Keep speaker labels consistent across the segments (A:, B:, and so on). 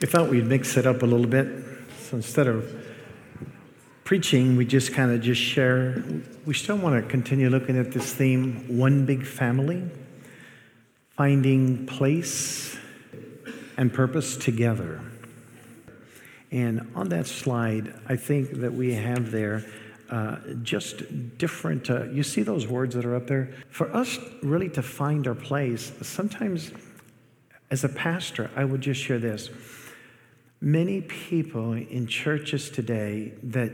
A: We thought we'd mix it up a little bit. So instead of preaching, we just kind of just share. We still want to continue looking at this theme, one big family, finding place and purpose together. And on that slide, I think that we have there uh, just different. Uh, you see those words that are up there? For us really to find our place, sometimes as a pastor, I would just share this. Many people in churches today that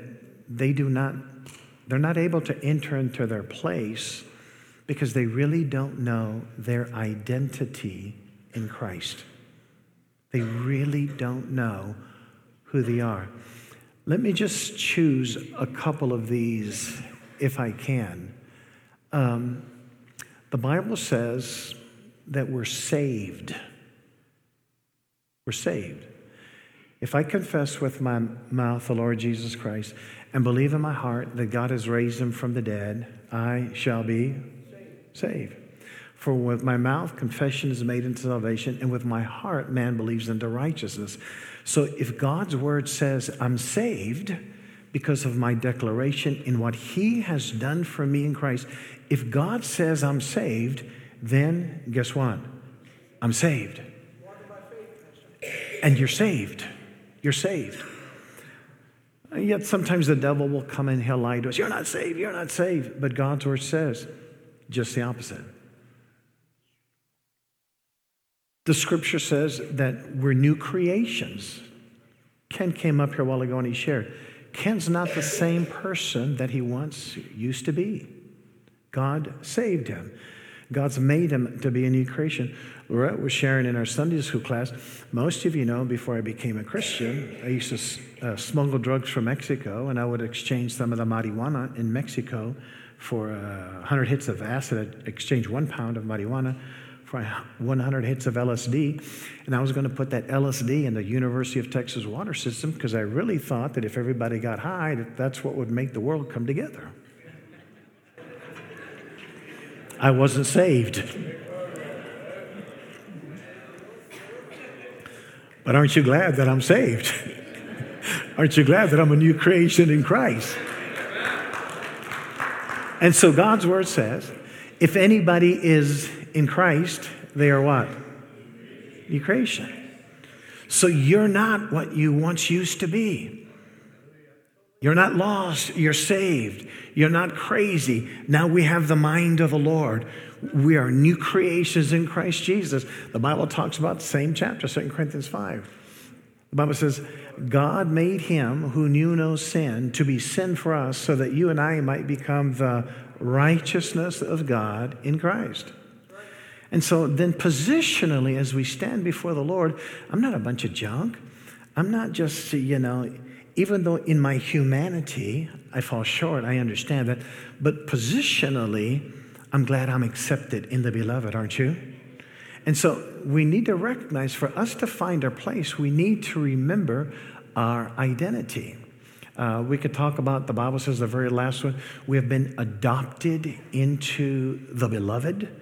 A: they do not, they're not able to enter into their place because they really don't know their identity in Christ. They really don't know who they are. Let me just choose a couple of these if I can. Um, the Bible says that we're saved. We're saved. If I confess with my mouth the Lord Jesus Christ and believe in my heart that God has raised him from the dead, I shall be saved. For with my mouth confession is made into salvation, and with my heart man believes into righteousness. So if God's word says I'm saved because of my declaration in what he has done for me in Christ, if God says I'm saved, then guess what? I'm saved. And you're saved. You're saved. And yet sometimes the devil will come and he'll lie to us. You're not saved. You're not saved. But God's word says just the opposite. The scripture says that we're new creations. Ken came up here a while ago and he shared. Ken's not the same person that he once used to be. God saved him. God's made him to be a new creation. Lorette was sharing in our Sunday school class. Most of you know, before I became a Christian, I used to uh, smuggle drugs from Mexico, and I would exchange some of the marijuana in Mexico for uh, 100 hits of acid. I'd exchange one pound of marijuana for 100 hits of LSD. And I was going to put that LSD in the University of Texas water system because I really thought that if everybody got high, that that's what would make the world come together. I wasn't saved. But aren't you glad that I'm saved? aren't you glad that I'm a new creation in Christ? And so God's word says if anybody is in Christ, they are what? New creation. So you're not what you once used to be. You're not lost, you're saved. You're not crazy. Now we have the mind of the Lord. We are new creations in Christ Jesus. The Bible talks about the same chapter, 2 Corinthians 5. The Bible says, God made him who knew no sin to be sin for us so that you and I might become the righteousness of God in Christ. And so then, positionally, as we stand before the Lord, I'm not a bunch of junk. I'm not just, you know, even though in my humanity I fall short, I understand that. But positionally, I'm glad I'm accepted in the beloved, aren't you? And so we need to recognize for us to find our place, we need to remember our identity. Uh, we could talk about the Bible says the very last one we have been adopted into the beloved.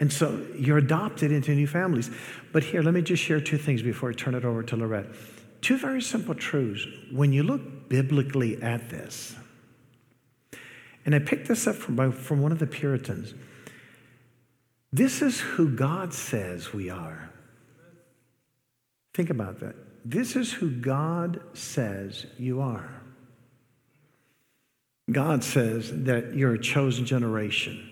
A: And so you're adopted into new families. But here, let me just share two things before I turn it over to Lorette. Two very simple truths. When you look biblically at this, and I picked this up from, from one of the Puritans, this is who God says we are. Think about that. This is who God says you are. God says that you're a chosen generation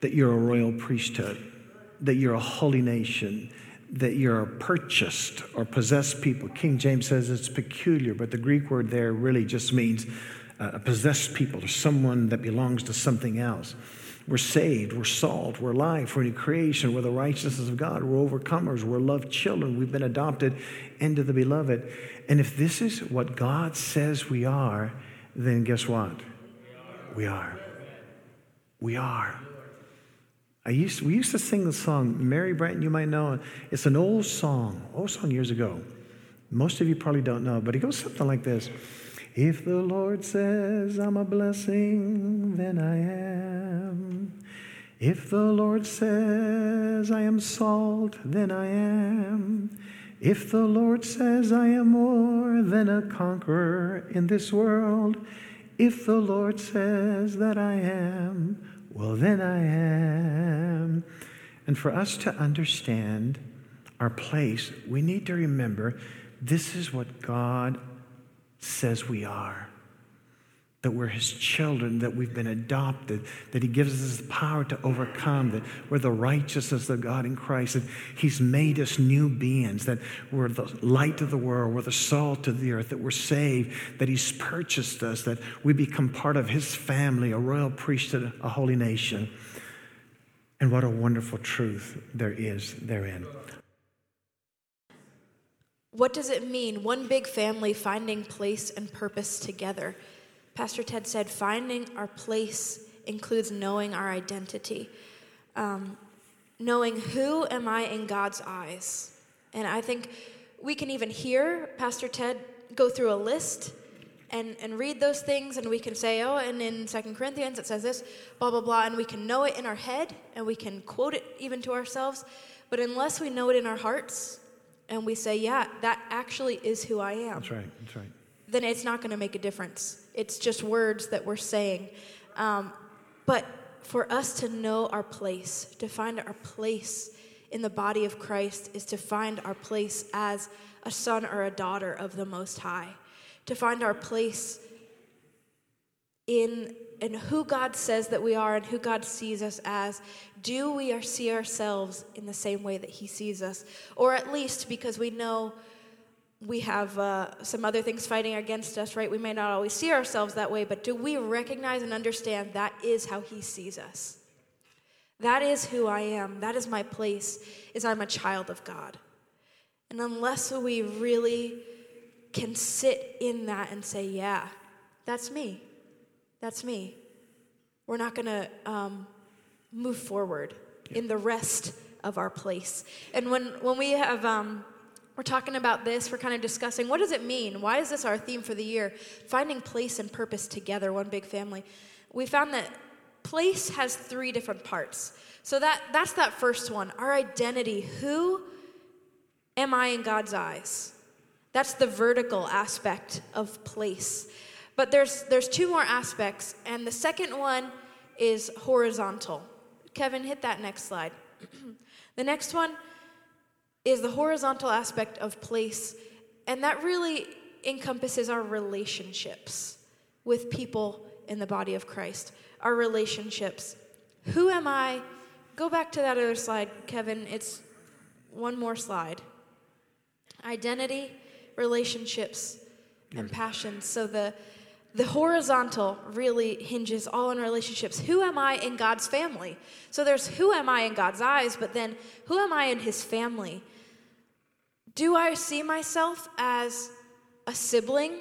A: that you're a royal priesthood, that you're a holy nation, that you're purchased or possessed people. King James says it's peculiar, but the Greek word there really just means uh, a possessed people or someone that belongs to something else. We're saved, we're salt, we're life, we're new creation, we're the righteousness of God, we're overcomers, we're loved children, we've been adopted into the beloved. And if this is what God says we are, then guess what? We are. We are. I used, we used to sing the song, Mary Branton, you might know. It's an old song, old song years ago. Most of you probably don't know, but it goes something like this If the Lord says I'm a blessing, then I am. If the Lord says I am salt, then I am. If the Lord says I am more than a conqueror in this world, if the Lord says that I am, well, then I am. And for us to understand our place, we need to remember this is what God says we are that we're his children, that we've been adopted, that he gives us the power to overcome, that we're the righteousness of God in Christ, that he's made us new beings, that we're the light of the world, we're the salt of the earth, that we're saved, that he's purchased us, that we become part of his family, a royal priesthood, a holy nation. And what a wonderful truth there is therein.
B: What does it mean, one big family finding place and purpose together? Pastor Ted said, finding our place includes knowing our identity, um, knowing who am I in God's eyes. And I think we can even hear Pastor Ted go through a list and, and read those things, and we can say, oh, and in Second Corinthians it says this, blah, blah, blah, and we can know it in our head, and we can quote it even to ourselves. But unless we know it in our hearts, and we say, yeah, that actually is who I am.
A: That's right, that's right
B: then it's not going to make a difference. It's just words that we're saying. Um, but for us to know our place, to find our place in the body of Christ, is to find our place as a son or a daughter of the Most High, to find our place in, in who God says that we are and who God sees us as. Do we see ourselves in the same way that He sees us? Or at least because we know we have uh, some other things fighting against us, right? We may not always see ourselves that way, but do we recognize and understand that is how He sees us? That is who I am. That is my place, is I'm a child of God. And unless we really can sit in that and say, yeah, that's me, that's me, we're not going to um, move forward in the rest of our place. And when, when we have... Um, we're talking about this. We're kind of discussing what does it mean? Why is this our theme for the year? Finding place and purpose together, one big family. We found that place has three different parts. So that that's that first one, our identity. Who am I in God's eyes? That's the vertical aspect of place. But there's there's two more aspects, and the second one is horizontal. Kevin, hit that next slide. the next one is the horizontal aspect of place, and that really encompasses our relationships with people in the body of Christ. Our relationships. Who am I? Go back to that other slide, Kevin. It's one more slide. Identity, relationships, and passions. So the the horizontal really hinges all on relationships. Who am I in God's family? So there's who am I in God's eyes, but then who am I in his family? Do I see myself as a sibling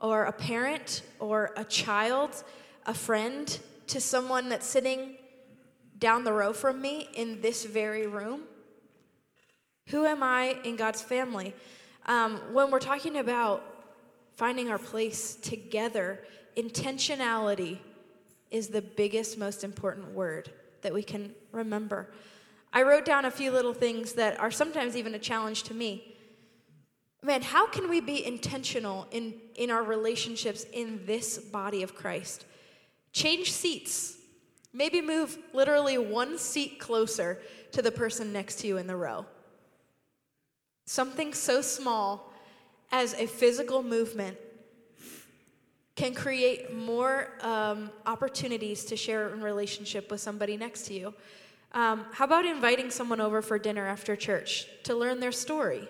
B: or a parent or a child, a friend to someone that's sitting down the row from me in this very room? Who am I in God's family? Um, when we're talking about finding our place together, intentionality is the biggest, most important word that we can remember. I wrote down a few little things that are sometimes even a challenge to me. Man, how can we be intentional in, in our relationships in this body of Christ? Change seats. Maybe move literally one seat closer to the person next to you in the row. Something so small as a physical movement can create more um, opportunities to share in relationship with somebody next to you. Um, how about inviting someone over for dinner after church to learn their story?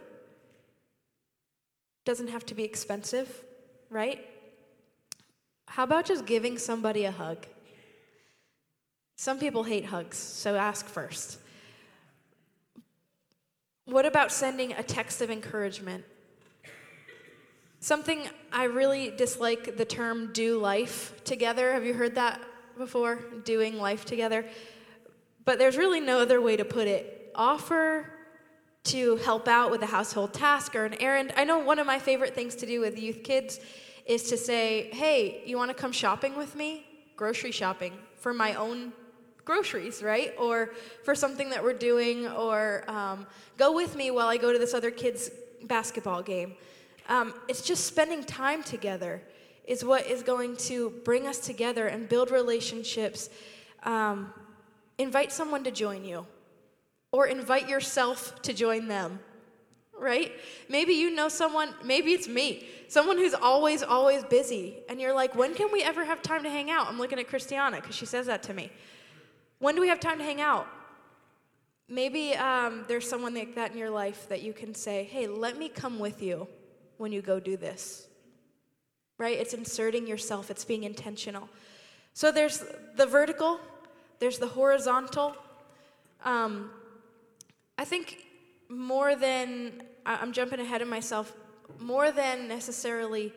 B: Doesn't have to be expensive, right? How about just giving somebody a hug? Some people hate hugs, so ask first. What about sending a text of encouragement? Something I really dislike the term do life together. Have you heard that before? Doing life together. But there's really no other way to put it. Offer to help out with a household task or an errand. I know one of my favorite things to do with youth kids is to say, hey, you want to come shopping with me? Grocery shopping for my own groceries, right? Or for something that we're doing, or um, go with me while I go to this other kid's basketball game. Um, it's just spending time together is what is going to bring us together and build relationships. Um, invite someone to join you, or invite yourself to join them, right? Maybe you know someone, maybe it's me, someone who's always, always busy, and you're like, when can we ever have time to hang out? I'm looking at Christiana because she says that to me. When do we have time to hang out? Maybe um, there's someone like that in your life that you can say, hey, let me come with you when you go do this. Right? It's inserting yourself, it's being intentional. So there's the vertical, there's the horizontal. Um, I think more than, I'm jumping ahead of myself, more than necessarily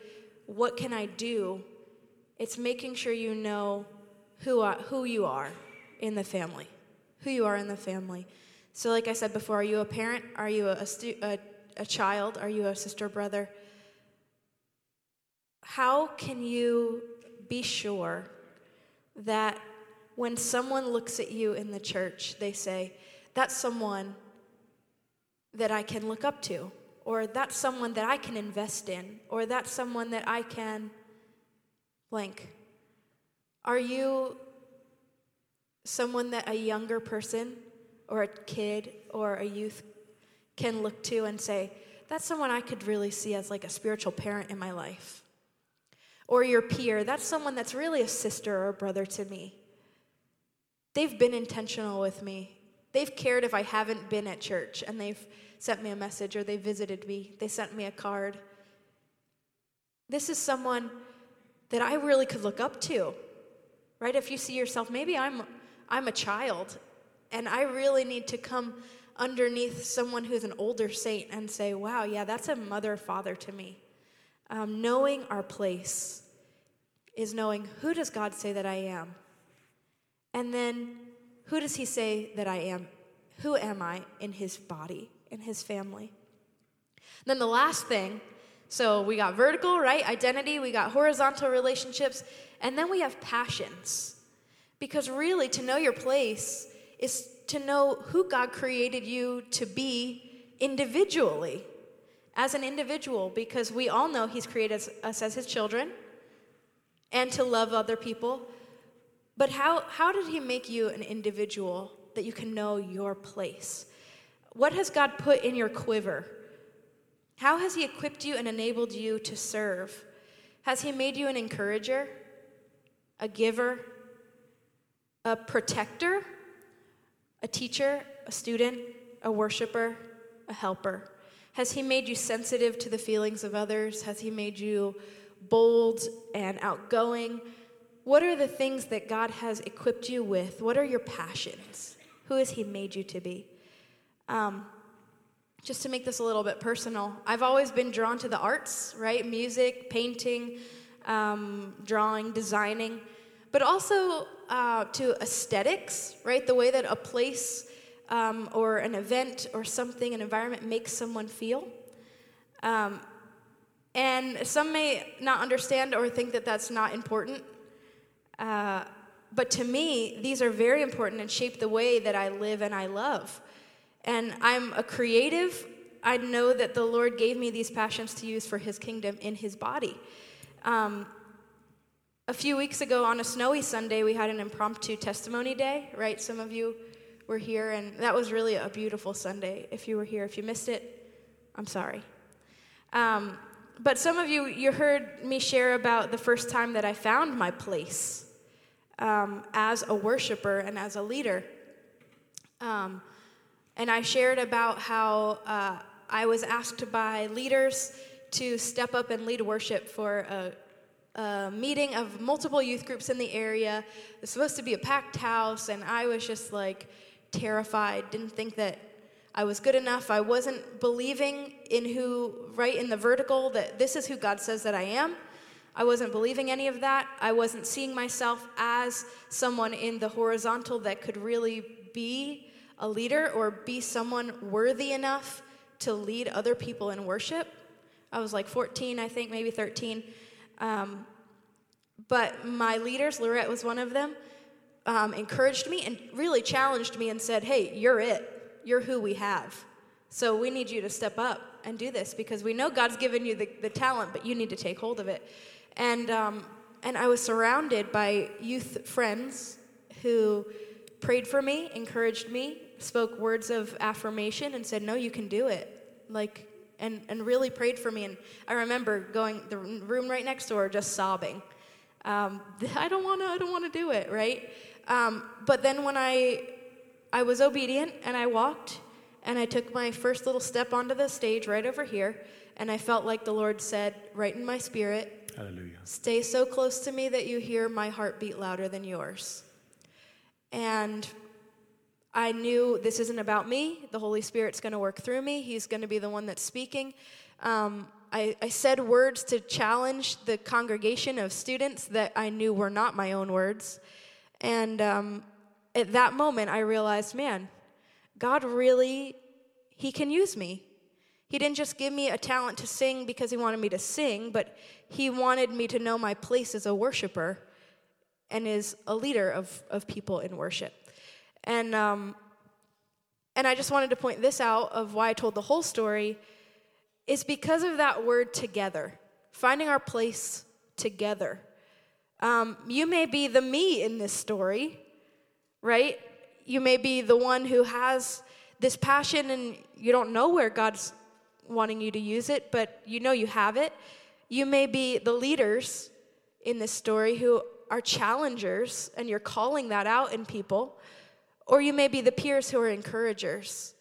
B: what can I do, it's making sure you know who, I, who you are in the family. Who you are in the family. So, like I said before, are you a parent? Are you a, stu- a, a child? Are you a sister, brother? How can you be sure that when someone looks at you in the church, they say, That's someone that I can look up to, or that's someone that I can invest in, or that's someone that I can blank? Are you someone that a younger person or a kid or a youth can look to and say, that's someone I could really see as like a spiritual parent in my life. Or your peer, that's someone that's really a sister or a brother to me. They've been intentional with me. They've cared if I haven't been at church and they've sent me a message or they visited me. They sent me a card. This is someone that I really could look up to. Right? If you see yourself, maybe I'm I'm a child and I really need to come underneath someone who's an older saint and say, wow, yeah, that's a mother father to me. Um, knowing our place is knowing who does God say that I am? And then who does he say that I am? Who am I in his body, in his family? then the last thing, so we got vertical, right? Identity, we got horizontal relationships, and then we have passions. Because really, to know your place is to know who God created you to be individually, as an individual, because we all know He's created us as His children and to love other people. But how, how did He make you an individual that you can know your place? What has God put in your quiver? How has He equipped you and enabled you to serve? Has He made you an encourager, a giver, a protector, a teacher, a student, a worshiper, a helper? Has He made you sensitive to the feelings of others? Has He made you bold and outgoing? What are the things that God has equipped you with? What are your passions? Who has He made you to be? Um, just to make this a little bit personal, I've always been drawn to the arts, right? Music, painting, um, drawing, designing, but also uh, to aesthetics, right? The way that a place um, or an event or something, an environment makes someone feel. Um, and some may not understand or think that that's not important. But to me, these are very important and shape the way that I live and I love. And I'm a creative. I know that the Lord gave me these passions to use for His kingdom in His body. Um, a few weeks ago on a snowy Sunday, we had an impromptu testimony day, right? Some of you were here, and that was really a beautiful Sunday. If you were here, if you missed it, I'm sorry. Um, but some of you, you heard me share about the first time that I found my place um, as a worshiper and as a leader. Um, and I shared about how uh, I was asked by leaders to step up and lead worship for a a meeting of multiple youth groups in the area. It was supposed to be a packed house, and I was just like terrified, didn't think that I was good enough. I wasn't believing in who, right in the vertical, that this is who God says that I am. I wasn't believing any of that. I wasn't seeing myself as someone in the horizontal that could really be a leader or be someone worthy enough to lead other people in worship. I was like 14, I think, maybe 13. Um, but my leaders, Lorette was one of them, um, encouraged me and really challenged me and said, Hey, you're it. You're who we have. So we need you to step up and do this because we know God's given you the, the talent, but you need to take hold of it. And, um, and I was surrounded by youth friends who prayed for me, encouraged me, spoke words of affirmation, and said, No, you can do it. Like, and, and really prayed for me. And I remember going the room right next door just sobbing. Um, I don't want to. I don't want to do it. Right. Um, but then when I I was obedient and I walked and I took my first little step onto the stage right over here, and I felt like the Lord said, right in my spirit,
A: Hallelujah.
B: Stay so close to me that you hear my heart beat louder than yours. And I knew this isn't about me. The Holy Spirit's going to work through me. He's going to be the one that's speaking. Um, I, I, said words to challenge the congregation of students that I knew were not my own words. And um, at that moment, I realized, man, God really, He can use me. He didn't just give me a talent to sing because He wanted me to sing, but He wanted me to know my place as a worshiper and as a leader of, of people in worship. And, um, and I just wanted to point this out of why I told the whole story is because of that word together, finding our place together. Um, you may be the me in this story, right? You may be the one who has this passion and you don't know where God's wanting you to use it, but you know you have it. You may be the leaders in this story who are challengers and you're calling that out in people. Or you may be the peers who are encouragers,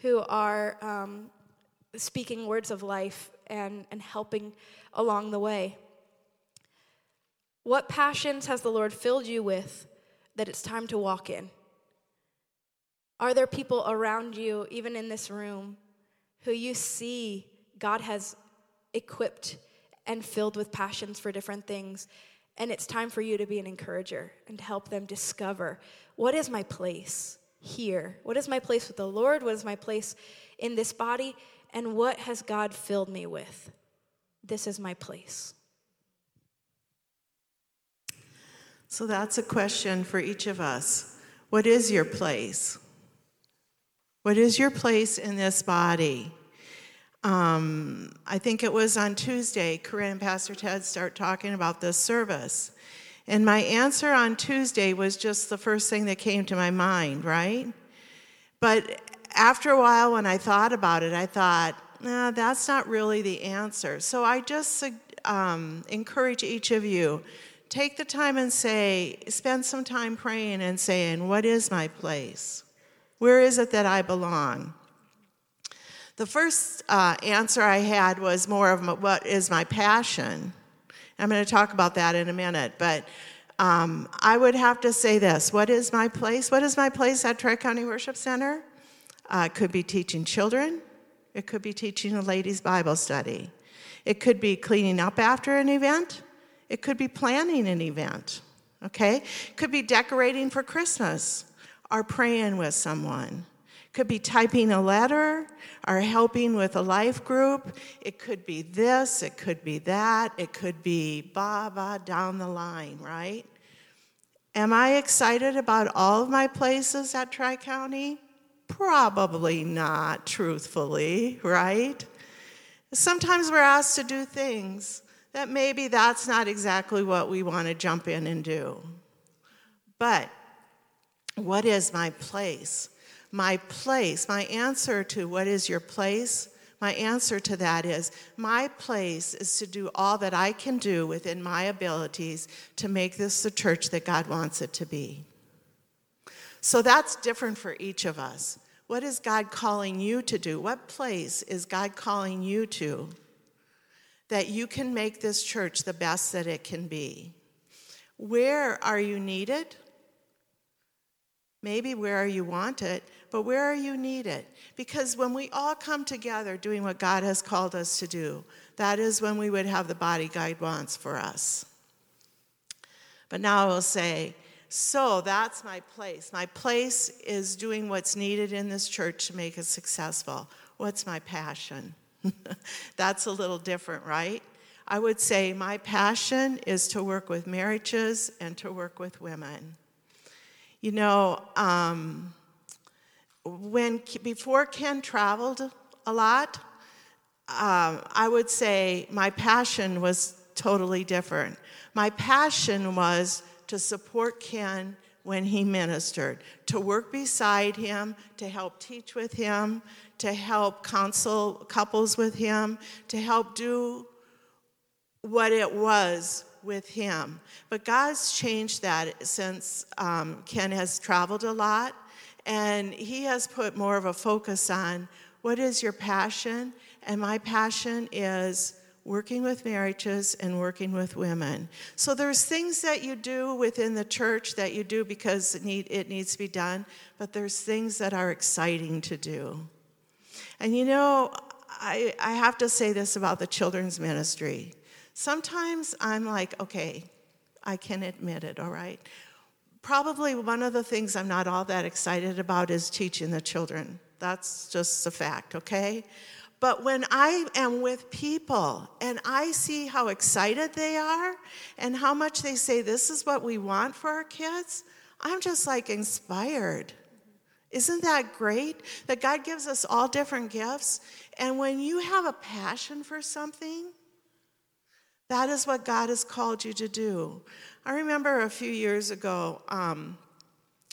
B: who are um, speaking words of life and, and helping along the way. What passions has the Lord filled you with that it's time to walk in? Are there people around you, even in this room, who you see God has equipped and filled with passions for different things? And it's time for you to be an encourager and to help them discover what is my place here? What is my place with the Lord? What is my place in this body? And what has God filled me with? This is my place.
C: So that's a question for each of us. What is your place? What is your place in this body? Um, I think it was on Tuesday, Corinne and Pastor Ted start talking about this service. And my answer on Tuesday was just the first thing that came to my mind, right? But after a while, when I thought about it, I thought, nah, that's not really the answer. So I just um, encourage each of you take the time and say, spend some time praying and saying, What is my place? Where is it that I belong? The first uh, answer I had was more of my, what is my passion. I'm going to talk about that in a minute, but um, I would have to say this What is my place? What is my place at Tri County Worship Center? Uh, it could be teaching children, it could be teaching a ladies' Bible study, it could be cleaning up after an event, it could be planning an event, okay? It could be decorating for Christmas or praying with someone. Could be typing a letter or helping with a life group. It could be this, it could be that, it could be ba ba down the line, right? Am I excited about all of my places at Tri County? Probably not, truthfully, right? Sometimes we're asked to do things that maybe that's not exactly what we want to jump in and do. But what is my place? My place, my answer to what is your place, my answer to that is my place is to do all that I can do within my abilities to make this the church that God wants it to be. So that's different for each of us. What is God calling you to do? What place is God calling you to that you can make this church the best that it can be? Where are you needed? Maybe where you want it, but where you need it. Because when we all come together doing what God has called us to do, that is when we would have the body God wants for us. But now I will say, so that's my place. My place is doing what's needed in this church to make it successful. What's my passion? that's a little different, right? I would say my passion is to work with marriages and to work with women. You know, um, when before Ken traveled a lot, um, I would say my passion was totally different. My passion was to support Ken when he ministered, to work beside him, to help teach with him, to help counsel couples with him, to help do what it was with him. But God's changed that since um, Ken has traveled a lot, and he has put more of a focus on what is your passion? And my passion is working with marriages and working with women. So there's things that you do within the church that you do because it, need, it needs to be done, but there's things that are exciting to do. And you know, I, I have to say this about the children's ministry. Sometimes I'm like, okay, I can admit it, all right? Probably one of the things I'm not all that excited about is teaching the children. That's just a fact, okay? But when I am with people and I see how excited they are and how much they say, this is what we want for our kids, I'm just like inspired. Isn't that great? That God gives us all different gifts. And when you have a passion for something, that is what God has called you to do. I remember a few years ago, um,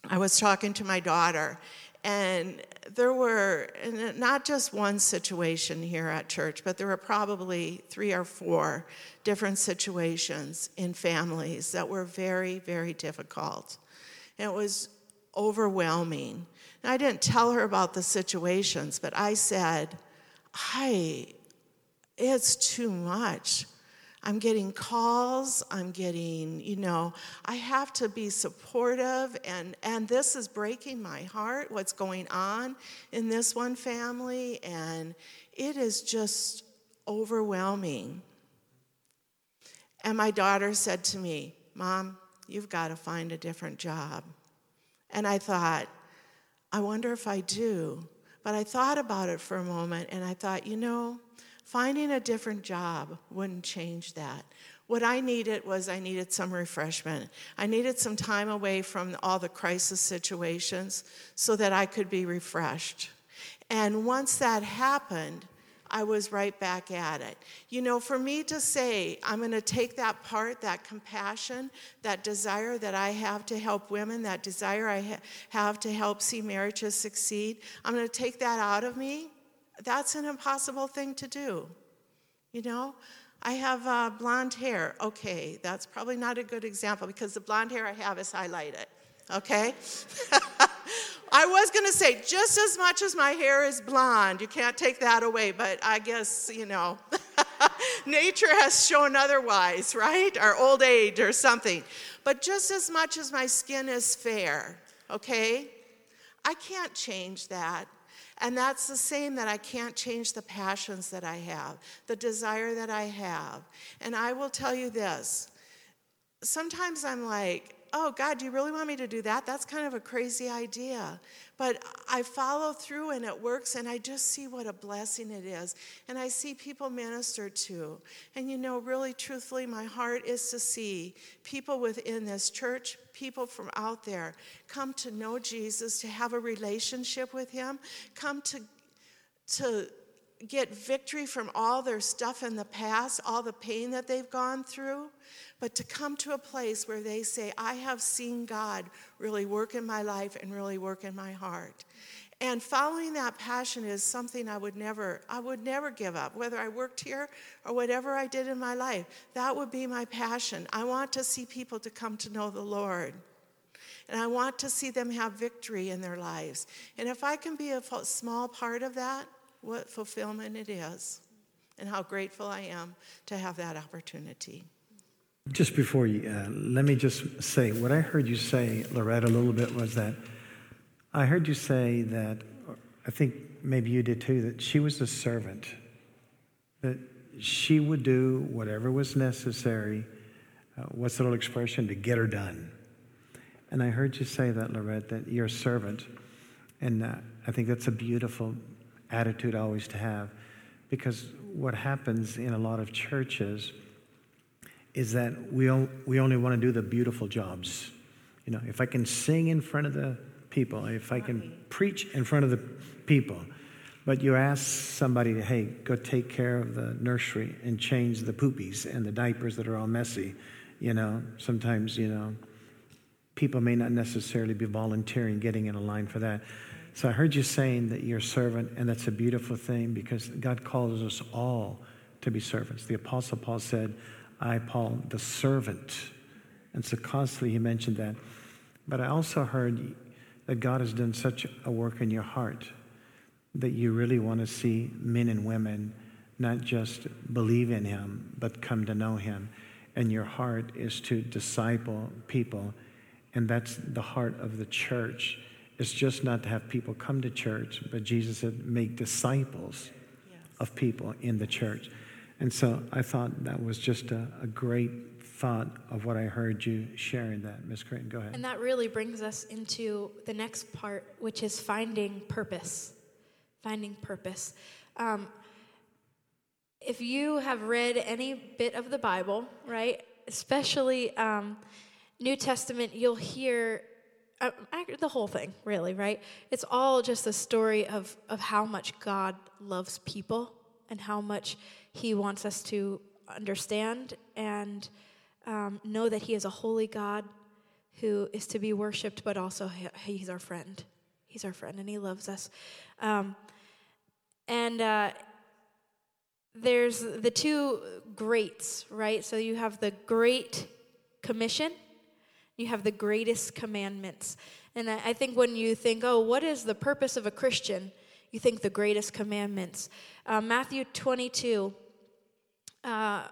C: I was talking to my daughter, and there were not just one situation here at church, but there were probably three or four different situations in families that were very, very difficult. And it was overwhelming. And I didn't tell her about the situations, but I said, I, it's too much. I'm getting calls, I'm getting, you know, I have to be supportive and and this is breaking my heart what's going on in this one family and it is just overwhelming. And my daughter said to me, "Mom, you've got to find a different job." And I thought, I wonder if I do. But I thought about it for a moment and I thought, you know, Finding a different job wouldn't change that. What I needed was I needed some refreshment. I needed some time away from all the crisis situations so that I could be refreshed. And once that happened, I was right back at it. You know, for me to say, I'm going to take that part, that compassion, that desire that I have to help women, that desire I ha- have to help see marriages succeed, I'm going to take that out of me that's an impossible thing to do. You know, I have uh, blonde hair. Okay, that's probably not a good example because the blonde hair I have is highlighted. Okay? I was going to say, just as much as my hair is blonde, you can't take that away, but I guess, you know, nature has shown otherwise, right? Or old age or something. But just as much as my skin is fair, okay? I can't change that. And that's the same that I can't change the passions that I have, the desire that I have. And I will tell you this sometimes I'm like, oh, God, do you really want me to do that? That's kind of a crazy idea. But I follow through and it works, and I just see what a blessing it is. And I see people minister to. And you know, really, truthfully, my heart is to see people within this church, people from out there, come to know Jesus, to have a relationship with Him, come to, to get victory from all their stuff in the past, all the pain that they've gone through, but to come to a place where they say, I have seen God really work in my life and really work in my heart. And following that passion is something I would never I would never give up whether I worked here or whatever I did in my life. That would be my passion. I want to see people to come to know the Lord. And I want to see them have victory in their lives. And if I can be a small part of that, what fulfillment it is and how grateful I am to have that opportunity.
A: Just before you, uh, let me just say what I heard you say, Loretta, a little bit was that I heard you say that, I think maybe you did too, that she was a servant, that she would do whatever was necessary. Uh, what's the little expression? To get her done. And I heard you say that, Lorette, that you're a servant. And uh, I think that's a beautiful attitude always to have. Because what happens in a lot of churches is that we, we only want to do the beautiful jobs. You know, if I can sing in front of the people, if I can preach in front of the people. But you ask somebody, hey, go take care of the nursery and change the poopies and the diapers that are all messy. You know, sometimes, you know, people may not necessarily be volunteering getting in a line for that. So I heard you saying that you're a servant, and that's a beautiful thing because God calls us all to be servants. The Apostle Paul said, I, Paul, the servant. And so constantly he mentioned that. But I also heard that God has done such a work in your heart that you really want to see men and women not just believe in him, but come to know him. And your heart is to disciple people. And that's the heart of the church. It's just not to have people come to church, but Jesus said, make disciples yes. of people in the church. And so I thought that was just a, a great thought of what I heard you sharing that. Ms. Creighton, go ahead.
B: And that really brings us into the next part, which is finding purpose. Finding purpose. Um, if you have read any bit of the Bible, right, especially um, New Testament, you'll hear uh, the whole thing, really, right? It's all just a story of, of how much God loves people and how much He wants us to understand and um, know that He is a holy God who is to be worshiped, but also He's our friend. He's our friend and He loves us. Um, and uh, there's the two greats, right? So you have the Great Commission, you have the greatest commandments. And I think when you think, oh, what is the purpose of a Christian? You think the greatest commandments. Uh, Matthew 22, uh,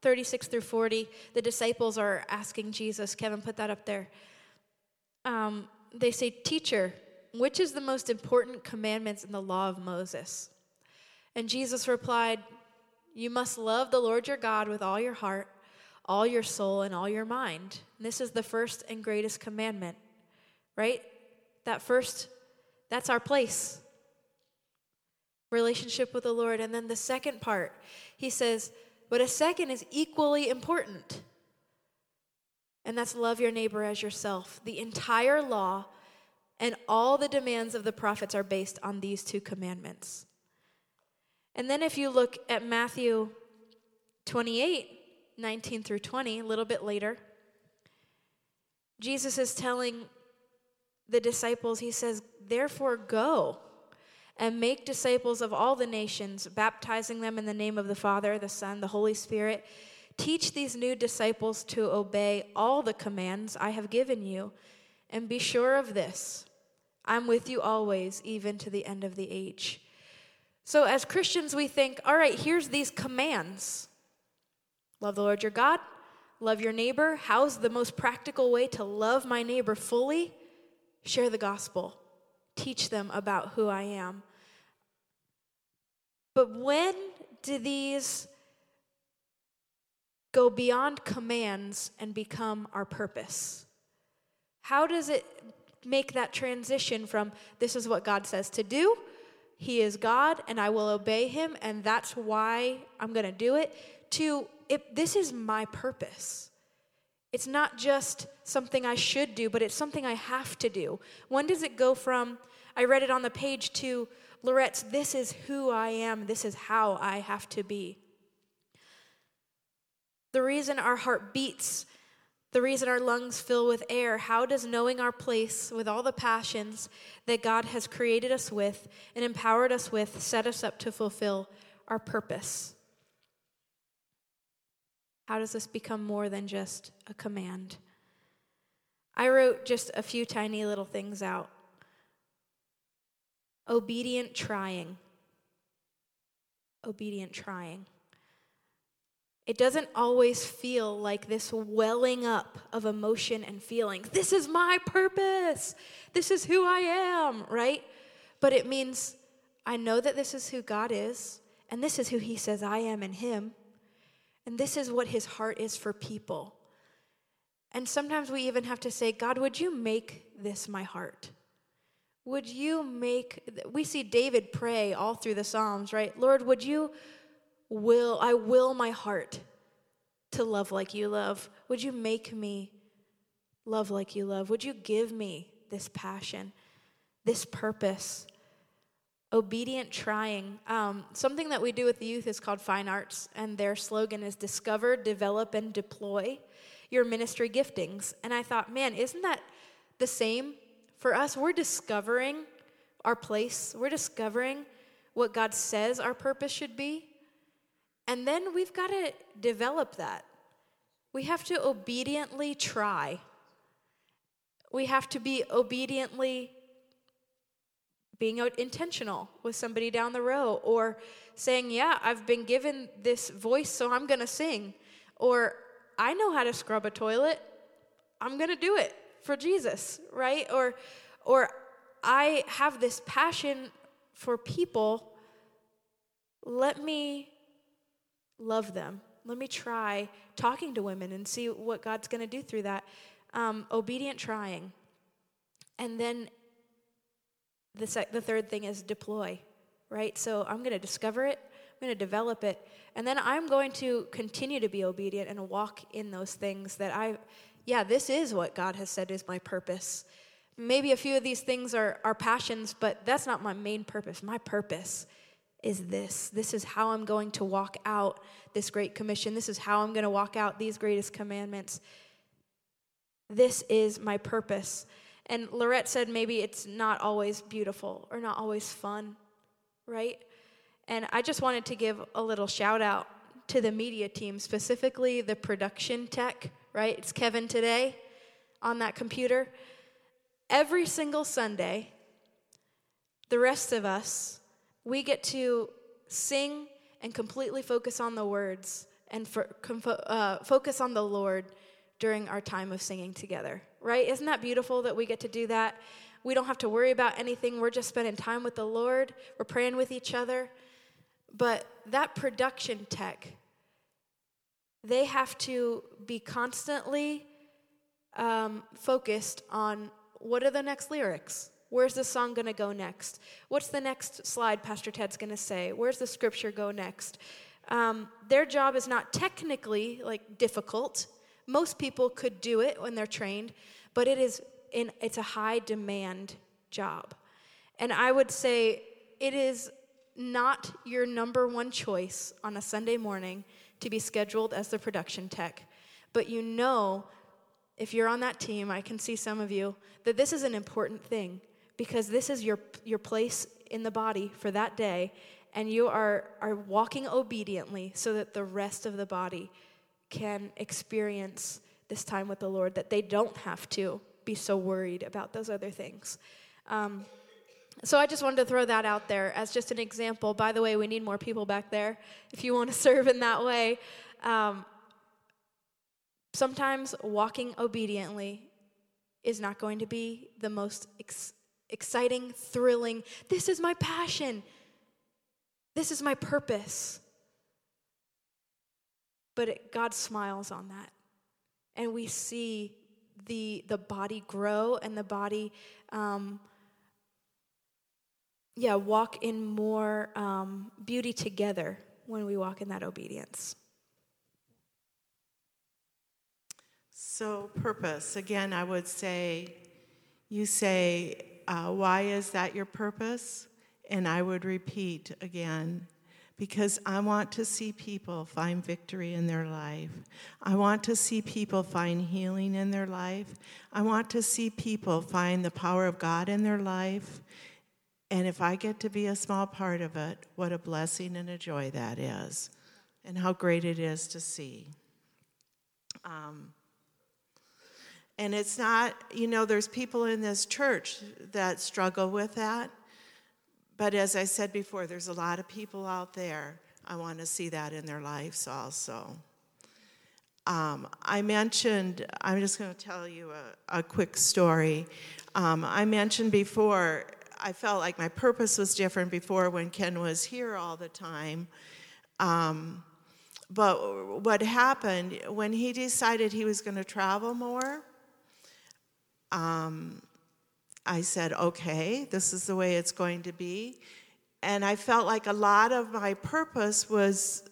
B: 36 through 40, the disciples are asking Jesus, Kevin, put that up there. Um, they say, Teacher, which is the most important commandments in the law of Moses? And Jesus replied, You must love the Lord your God with all your heart, all your soul, and all your mind. And this is the first and greatest commandment, right? That first, that's our place. Relationship with the Lord. And then the second part, he says, But a second is equally important. And that's love your neighbor as yourself. The entire law and all the demands of the prophets are based on these two commandments. And then if you look at Matthew 28 19 through 20, a little bit later, Jesus is telling the disciples, He says, Therefore go and make disciples of all the nations, baptizing them in the name of the Father, the Son, the Holy Spirit. Teach these new disciples to obey all the commands I have given you, and be sure of this I'm with you always, even to the end of the age. So, as Christians, we think, all right, here's these commands love the Lord your God, love your neighbor. How's the most practical way to love my neighbor fully? Share the gospel, teach them about who I am. But when do these go beyond commands and become our purpose? How does it make that transition from this is what God says to do, He is God, and I will obey Him, and that's why I'm going to do it, to if this is my purpose. It's not just something I should do, but it's something I have to do. When does it go from, I read it on the page, to Lorette's, this is who I am, this is how I have to be? The reason our heart beats the reason our lungs fill with air. How does knowing our place with all the passions that God has created us with and empowered us with set us up to fulfill our purpose? How does this become more than just a command? I wrote just a few tiny little things out. Obedient trying. Obedient trying. It doesn't always feel like this welling up of emotion and feelings. This is my purpose. This is who I am, right? But it means I know that this is who God is, and this is who He says I am in Him, and this is what His heart is for people. And sometimes we even have to say, God, would you make this my heart? Would you make, we see David pray all through the Psalms, right? Lord, would you will I will my heart to love like you love. Would you make me love like you love? Would you give me this passion, this purpose? Obedient trying. Um, something that we do with the youth is called Fine Arts, and their slogan is discover, develop, and deploy your ministry giftings. And I thought, man, isn't that the same for us? We're discovering our place, we're discovering what God says our purpose should be. And then we've got to develop that. We have to obediently try. We have to be obediently being out intentional with somebody down the row or saying, Yeah, I've been given this voice, so I'm going to sing. Or I know how to scrub a toilet, I'm going to do it for Jesus, right? Or, or I have this passion for people. Let me love them. Let me try talking to women and see what God's going to do through that. Um, obedient trying. And then the, sec- the third thing is deploy, right? So I'm going to discover it, I'm going to develop it, and then I'm going to continue to be obedient and walk in those things that I, yeah, this is what God has said is my purpose. Maybe a few of these things are, are passions, but that's not my main purpose. My purpose is this. This is how I'm going to walk out this great commission. This is how I'm going to walk out these greatest commandments. This is my purpose. And Lorette said maybe it's not always beautiful or not always fun, right? And I just wanted to give a little shout out to the media team, specifically the production tech, right? It's Kevin today on that computer. Every single Sunday, the rest of us, we get to sing and completely focus on the words and for, uh, focus on the Lord during our time of singing together, right? Isn't that beautiful that we get to do that? We don't have to worry about anything. We're just spending time with the Lord, we're praying with each other. But that production tech, they have to be constantly um, focused on what are the next lyrics? Where's the song going to go next? What's the next slide Pastor Ted's going to say? Where's the scripture go next? Um, their job is not technically like difficult. Most people could do it when they're trained, but it is in, it's a high demand job. And I would say it is not your number one choice on a Sunday morning to be scheduled as the production tech. But you know, if you're on that team, I can see some of you, that this is an important thing because this is your, your place in the body for that day, and you are, are walking obediently so that the rest of the body can experience this time with the Lord, that they don't have to be so worried about those other things. Um, so I just wanted to throw that out there as just an example. By the way, we need more people back there if you want to serve in that way. Um, sometimes walking obediently is not going to be the most ex- exciting, thrilling. This is my passion. This is my purpose. But it, God smiles on that. And we see the, the body grow and the body, um, yeah, walk in more um, beauty together when we walk in that obedience.
C: So, purpose. Again, I would say, you say, uh, why is that your purpose? And I would repeat again, because I want to see people find victory in their life. I want to see people find healing in their life. I want to see people find the power of God in their life. And if I get to be a small part of it, what a blessing and a joy that is, and how great it is to see. Um, and it's not, you know, there's people in this church that struggle with that. But as I said before, there's a lot of people out there. I want to see that in their lives also. Um, I mentioned, I'm just going to tell you a, a quick story. Um, I mentioned before, I felt like my purpose was different before when Ken was here all the time. Um, but what happened when he decided he was going to travel more, um, I said, okay, this is the way it's going to be. And I felt like a lot of my purpose was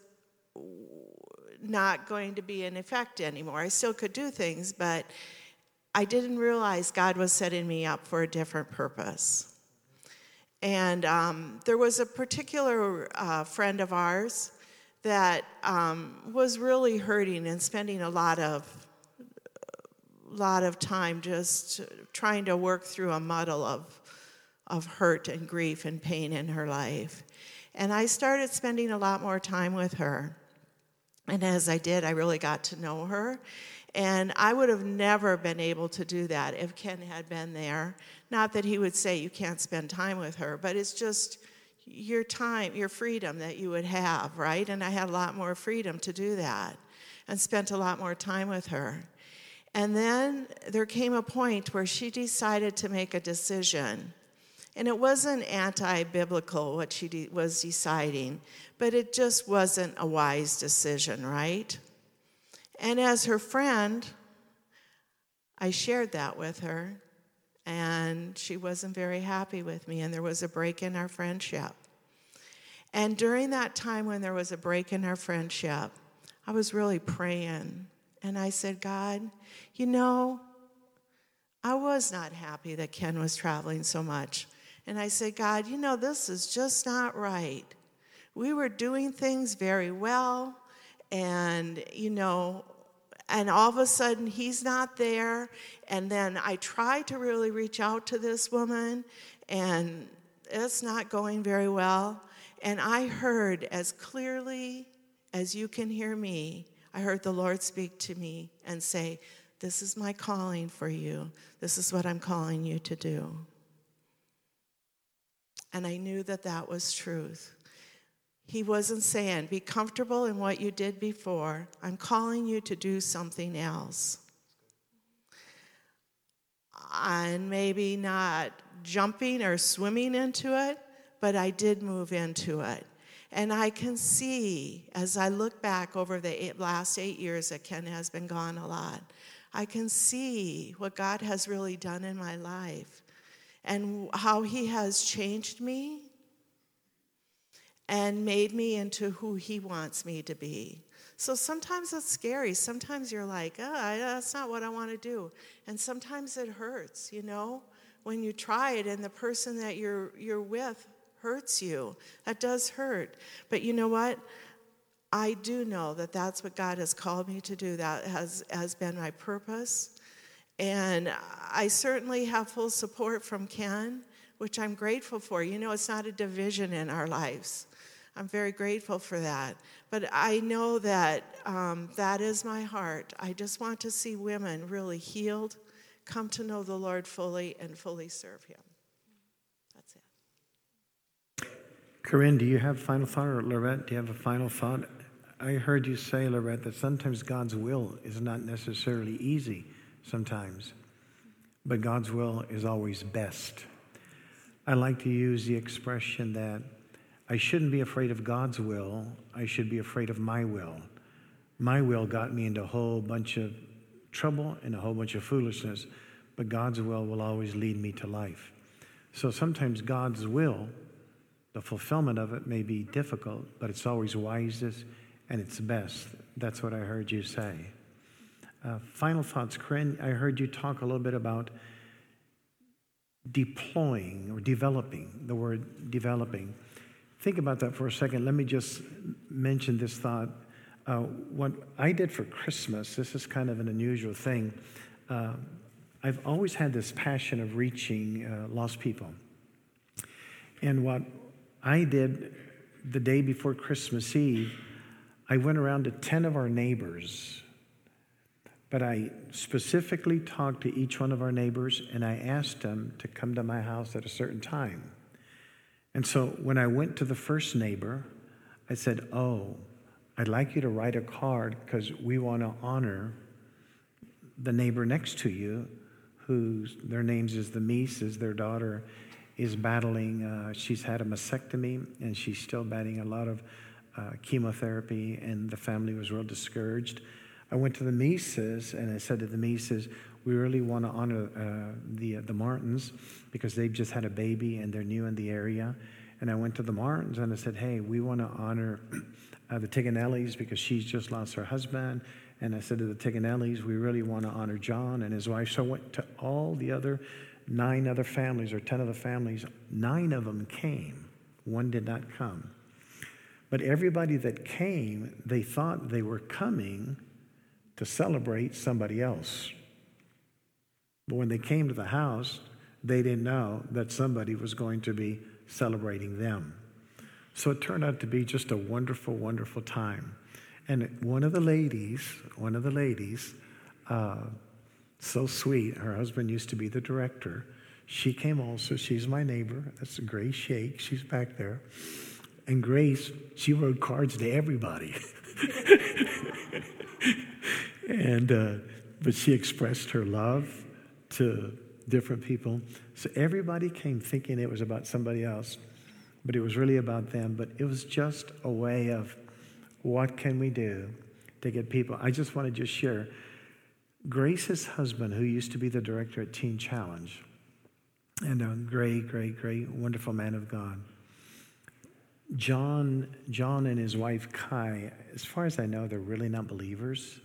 C: not going to be in effect anymore. I still could do things, but I didn't realize God was setting me up for a different purpose. And um, there was a particular uh, friend of ours that um, was really hurting and spending a lot of lot of time just trying to work through a muddle of of hurt and grief and pain in her life. And I started spending a lot more time with her. And as I did, I really got to know her. And I would have never been able to do that if Ken had been there. Not that he would say you can't spend time with her, but it's just your time, your freedom that you would have, right? And I had a lot more freedom to do that and spent a lot more time with her. And then there came a point where she decided to make a decision. And it wasn't anti biblical what she de- was deciding, but it just wasn't a wise decision, right? And as her friend, I shared that with her and she wasn't very happy with me, and there was a break in our friendship. And during that time when there was a break in our friendship, I was really praying, and I said, God, you know, I was not happy that Ken was traveling so much. And I said, God, you know, this is just not right. We were doing things very well, and, you know, and all of a sudden he's not there and then i tried to really reach out to this woman and it's not going very well and i heard as clearly as you can hear me i heard the lord speak to me and say this is my calling for you this is what i'm calling you to do and i knew that that was truth he wasn't saying, be comfortable in what you did before. I'm calling you to do something else. And maybe not jumping or swimming into it, but I did move into it. And I can see as I look back over the eight, last eight years that Ken has been gone a lot, I can see what God has really done in my life and how He has changed me and made me into who He wants me to be. So sometimes it's scary. Sometimes you're like, oh, that's not what I want to do. And sometimes it hurts, you know, when you try it and the person that you're, you're with hurts you. That does hurt. But you know what? I do know that that's what God has called me to do. That has, has been my purpose. And I certainly have full support from Ken, which I'm grateful for. You know, it's not a division in our lives. I'm very grateful for that. But I know that um, that is my heart. I just want to see women really healed, come to know the Lord fully, and fully serve Him. That's it.
A: Corinne, do you have a final thought, or Lorette, do you have a final thought? I heard you say, Lorette, that sometimes God's will is not necessarily easy, sometimes, but God's will is always best. I like to use the expression that I shouldn't be afraid of God's will. I should be afraid of my will. My will got me into a whole bunch of trouble and a whole bunch of foolishness, but God's will will always lead me to life. So sometimes God's will, the fulfillment of it may be difficult, but it's always wisest and it's best. That's what I heard you say. Uh, final thoughts, Corinne. I heard you talk a little bit about deploying or developing, the word developing. Think about that for a second. Let me just mention this thought. Uh, what I did for Christmas, this is kind of an unusual thing. Uh, I've always had this passion of reaching uh, lost people. And what I did the day before Christmas Eve, I went around to 10 of our neighbors, but I specifically talked to each one of our neighbors and I asked them to come to my house at a certain time. And so when I went to the first neighbor, I said, Oh, I'd like you to write a card because we want to honor the neighbor next to you, whose their names is the Mises. Their daughter is battling, uh, she's had a mastectomy and she's still battling a lot of uh, chemotherapy, and the family was real discouraged. I went to the Mises and I said to the Mises, we really want to honor uh, the, uh, the Martins because they've just had a baby and they're new in the area. And I went to the Martins and I said, hey, we want to honor uh, the Tiganellis because she's just lost her husband. And I said to the Tiganellis, we really want to honor John and his wife. So I went to all the other nine other families or 10 other families, nine of them came. One did not come. But everybody that came, they thought they were coming to celebrate somebody else. But when they came to the house, they didn't know that somebody was going to be celebrating them. So it turned out to be just a wonderful, wonderful time. And one of the ladies, one of the ladies, uh, so sweet, her husband used to be the director. She came also, she's my neighbor. That's Grace Shake. She's back there. And Grace, she wrote cards to everybody. and, uh, but she expressed her love to different people. So everybody came thinking it was about somebody else, but it was really about them. But it was just a way of what can we do to get people. I just want to just share Grace's husband, who used to be the director at Teen Challenge, and a great, great, great, wonderful man of God. John, John and his wife Kai, as far as I know, they're really not believers.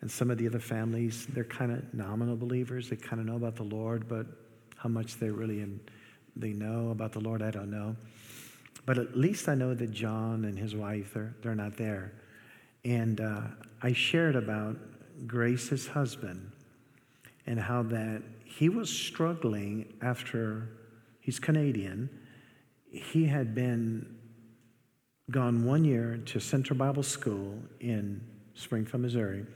A: And some of the other families, they're kind of nominal believers. They kind of know about the Lord, but how much they really in, they know about the Lord, I don't know. But at least I know that John and his wife, they're, they're not there. And uh, I shared about Grace's husband and how that he was struggling after he's Canadian. He had been gone one year to Central Bible School in Springfield, Missouri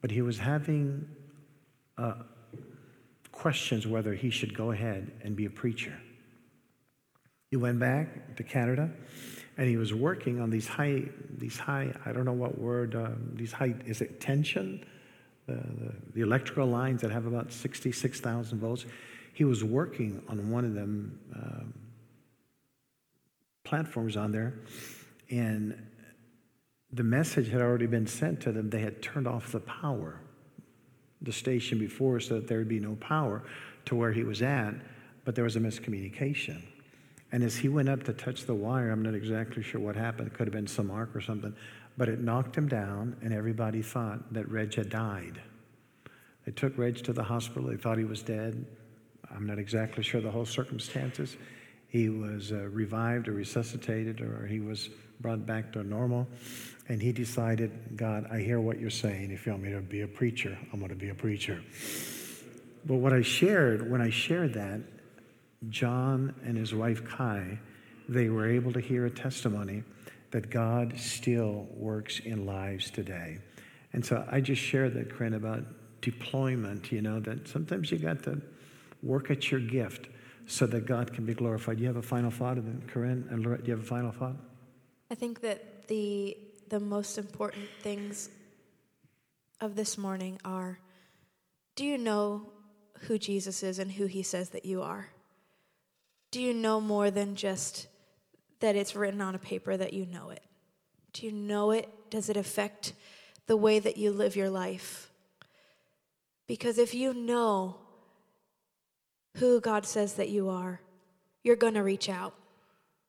A: but he was having uh, questions whether he should go ahead and be a preacher. He went back to Canada and he was working on these high, these high, I don't know what word, um, these high, is it tension? The, the, the electrical lines that have about 66,000 volts. He was working on one of them um, platforms on there, and the message had already been sent to them. They had turned off the power, the station before, so that there would be no power to where he was at, but there was a miscommunication. And as he went up to touch the wire, I'm not exactly sure what happened. It could have been some arc or something, but it knocked him down, and everybody thought that Reg had died. They took Reg to the hospital. They thought he was dead. I'm not exactly sure the whole circumstances. He was uh, revived or resuscitated, or he was brought back to normal. And he decided, God, I hear what you're saying. If you want me to be a preacher, I'm going to be a preacher. But what I shared, when I shared that, John and his wife Kai, they were able to hear a testimony that God still works in lives today. And so I just shared that, Corinne, about deployment, you know, that sometimes you got to work at your gift so that God can be glorified. You have a final thought, Corinne and Lorette? Do you have a final thought?
B: I think that the the most important things of this morning are do you know who Jesus is and who he says that you are? Do you know more than just that it's written on a paper that you know it? Do you know it? Does it affect the way that you live your life? Because if you know who God says that you are, you're going to reach out.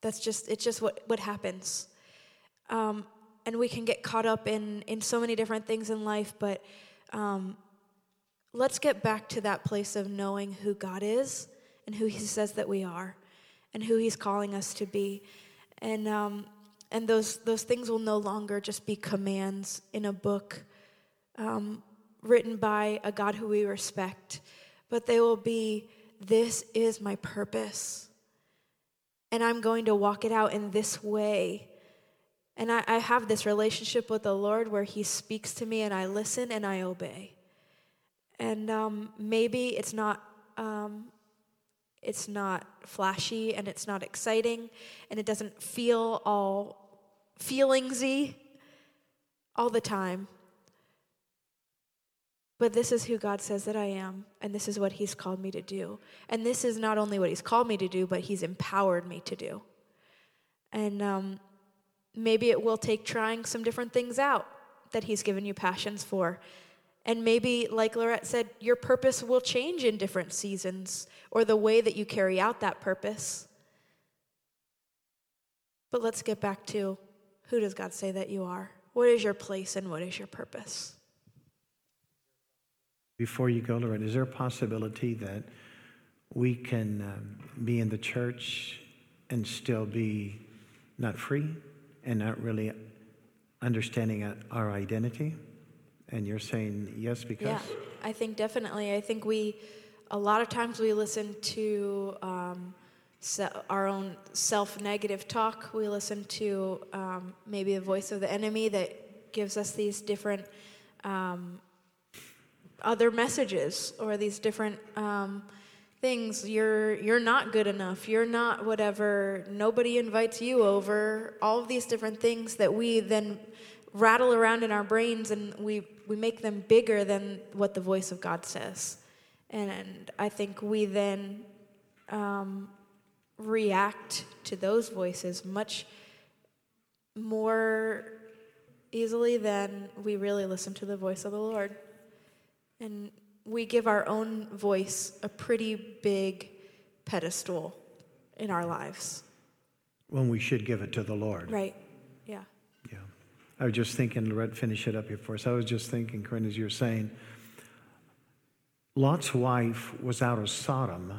B: That's just, it's just what, what happens. Um, and we can get caught up in, in so many different things in life, but um, let's get back to that place of knowing who God is and who He says that we are and who He's calling us to be. And, um, and those, those things will no longer just be commands in a book um, written by a God who we respect, but they will be this is my purpose. And I'm going to walk it out in this way and I, I have this relationship with the Lord where He speaks to me and I listen and I obey. And um, maybe it's not. Um, it's not flashy and it's not exciting and it doesn't feel all feelingsy all the time. But this is who God says that I am, and this is what He's called me to do. And this is not only what He's called me to do, but He's empowered me to do. And um, Maybe it will take trying some different things out that He's given you passions for. And maybe, like Lorette said, your purpose will change in different seasons or the way that you carry out that purpose. But let's get back to who does God say that you are? What is your place and what is your purpose?
A: Before you go, Lorette, is there a possibility that we can um, be in the church and still be not free and not really understanding our identity. And you're saying yes because?
B: Yeah, I think definitely. I think we, a lot of times we listen to um, se- our own self negative talk. We listen to um, maybe the voice of the enemy that gives us these different um, other messages or these different um, things you're you're not good enough you're not whatever nobody invites you over all of these different things that we then rattle around in our brains and we we make them bigger than what the voice of god says and, and i think we then um, react to those voices much more easily than we really listen to the voice of the lord and we give our own voice a pretty big pedestal in our lives.
A: When we should give it to the Lord.
B: Right. Yeah.
A: I was just thinking, Lorette, finish it up here for us. I was just thinking, Corinne, as you're saying, Lot's wife was out of Sodom,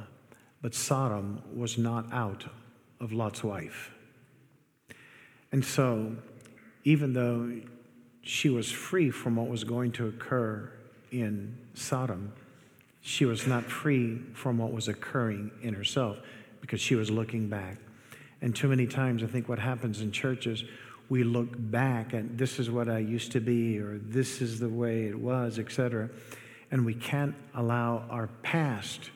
A: but Sodom was not out of Lot's wife. And so, even though she was free from what was going to occur in Sodom, she was not free from what was occurring in herself because she was looking back. And too many times, I think what happens in churches, we look back and this is what I used to be, or this is the way it was, etc. And we can't allow our past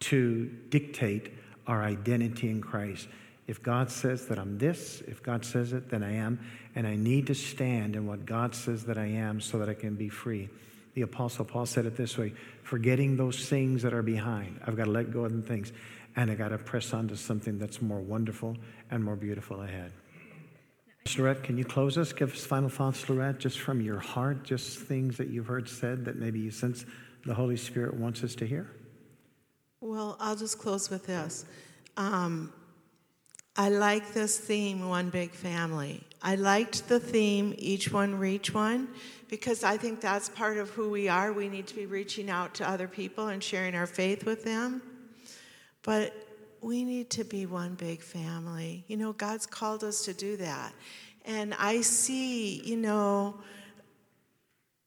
A: to dictate our identity in Christ. If God says that I'm this, if God says it, then I am. And I need to stand in what God says that I am so that I can be free. The Apostle Paul said it this way forgetting those things that are behind. I've got to let go of them things, and I got to press on to something that's more wonderful and more beautiful ahead. Lorette, can you close us? Give us final thoughts, Lorette, just from your heart, just things that you've heard said that maybe you sense the Holy Spirit wants us to hear?
C: Well, I'll just close with this. Um, I like this theme, One Big Family. I liked the theme, Each One Reach One, because I think that's part of who we are. We need to be reaching out to other people and sharing our faith with them. But we need to be one big family. You know, God's called us to do that. And I see, you know,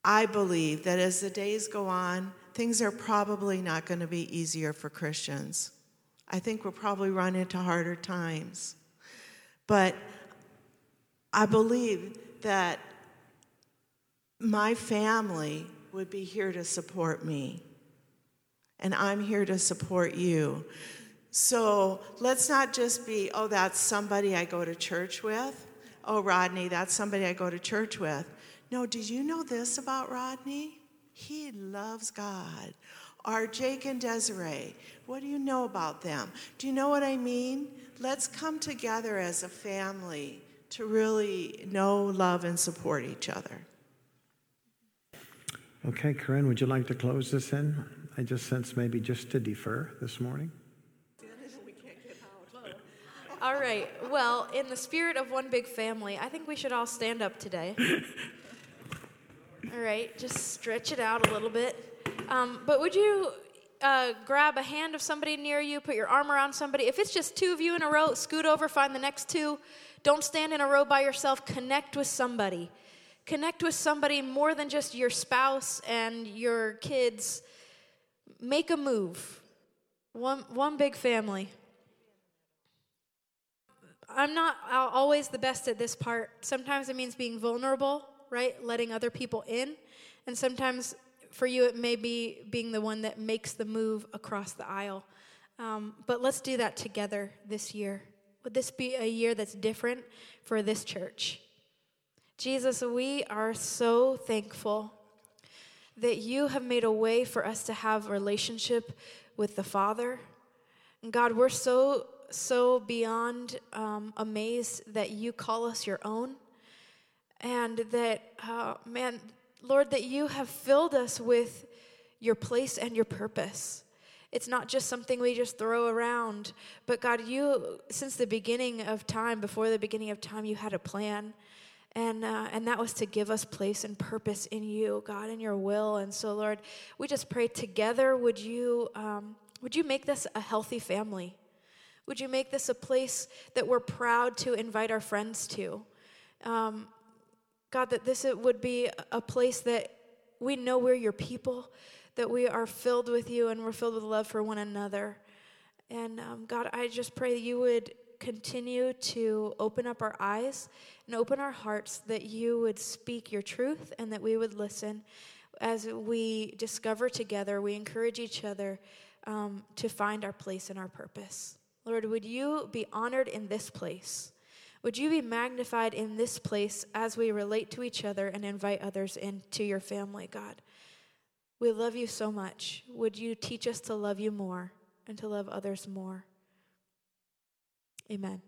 C: I believe that as the days go on, things are probably not going to be easier for Christians. I think we'll probably run into harder times. But I believe that my family would be here to support me. And I'm here to support you. So let's not just be, oh, that's somebody I go to church with. Oh, Rodney, that's somebody I go to church with. No, did you know this about Rodney? He loves God. Are Jake and Desiree, what do you know about them? Do you know what I mean? Let's come together as a family to really know, love, and support each other.
A: Okay, Corinne, would you like to close this in? I just sense maybe just to defer this morning.
B: All right. Well, in the spirit of one big family, I think we should all stand up today. all right, just stretch it out a little bit. Um, but would you uh, grab a hand of somebody near you, put your arm around somebody? If it's just two of you in a row, scoot over, find the next two. Don't stand in a row by yourself. Connect with somebody. Connect with somebody more than just your spouse and your kids. Make a move. One, one big family. I'm not always the best at this part. Sometimes it means being vulnerable, right? Letting other people in. And sometimes for you, it may be being the one that makes the move across the aisle. Um, but let's do that together this year. Would this be a year that's different for this church? Jesus, we are so thankful that you have made a way for us to have a relationship with the Father. And God, we're so, so beyond um, amazed that you call us your own. And that, uh, man, Lord, that you have filled us with your place and your purpose. It's not just something we just throw around, but God, you, since the beginning of time, before the beginning of time, you had a plan and uh, and that was to give us place and purpose in you god in your will and so lord we just pray together would you um, Would you make this a healthy family? Would you make this a place that we're proud to invite our friends to? Um, God, that this would be a place that we know we're your people, that we are filled with you and we're filled with love for one another. And um, God, I just pray that you would continue to open up our eyes and open our hearts, that you would speak your truth and that we would listen. As we discover together, we encourage each other um, to find our place and our purpose. Lord, would you be honored in this place? Would you be magnified in this place as we relate to each other and invite others into your family, God? We love you so much. Would you teach us to love you more and to love others more? Amen.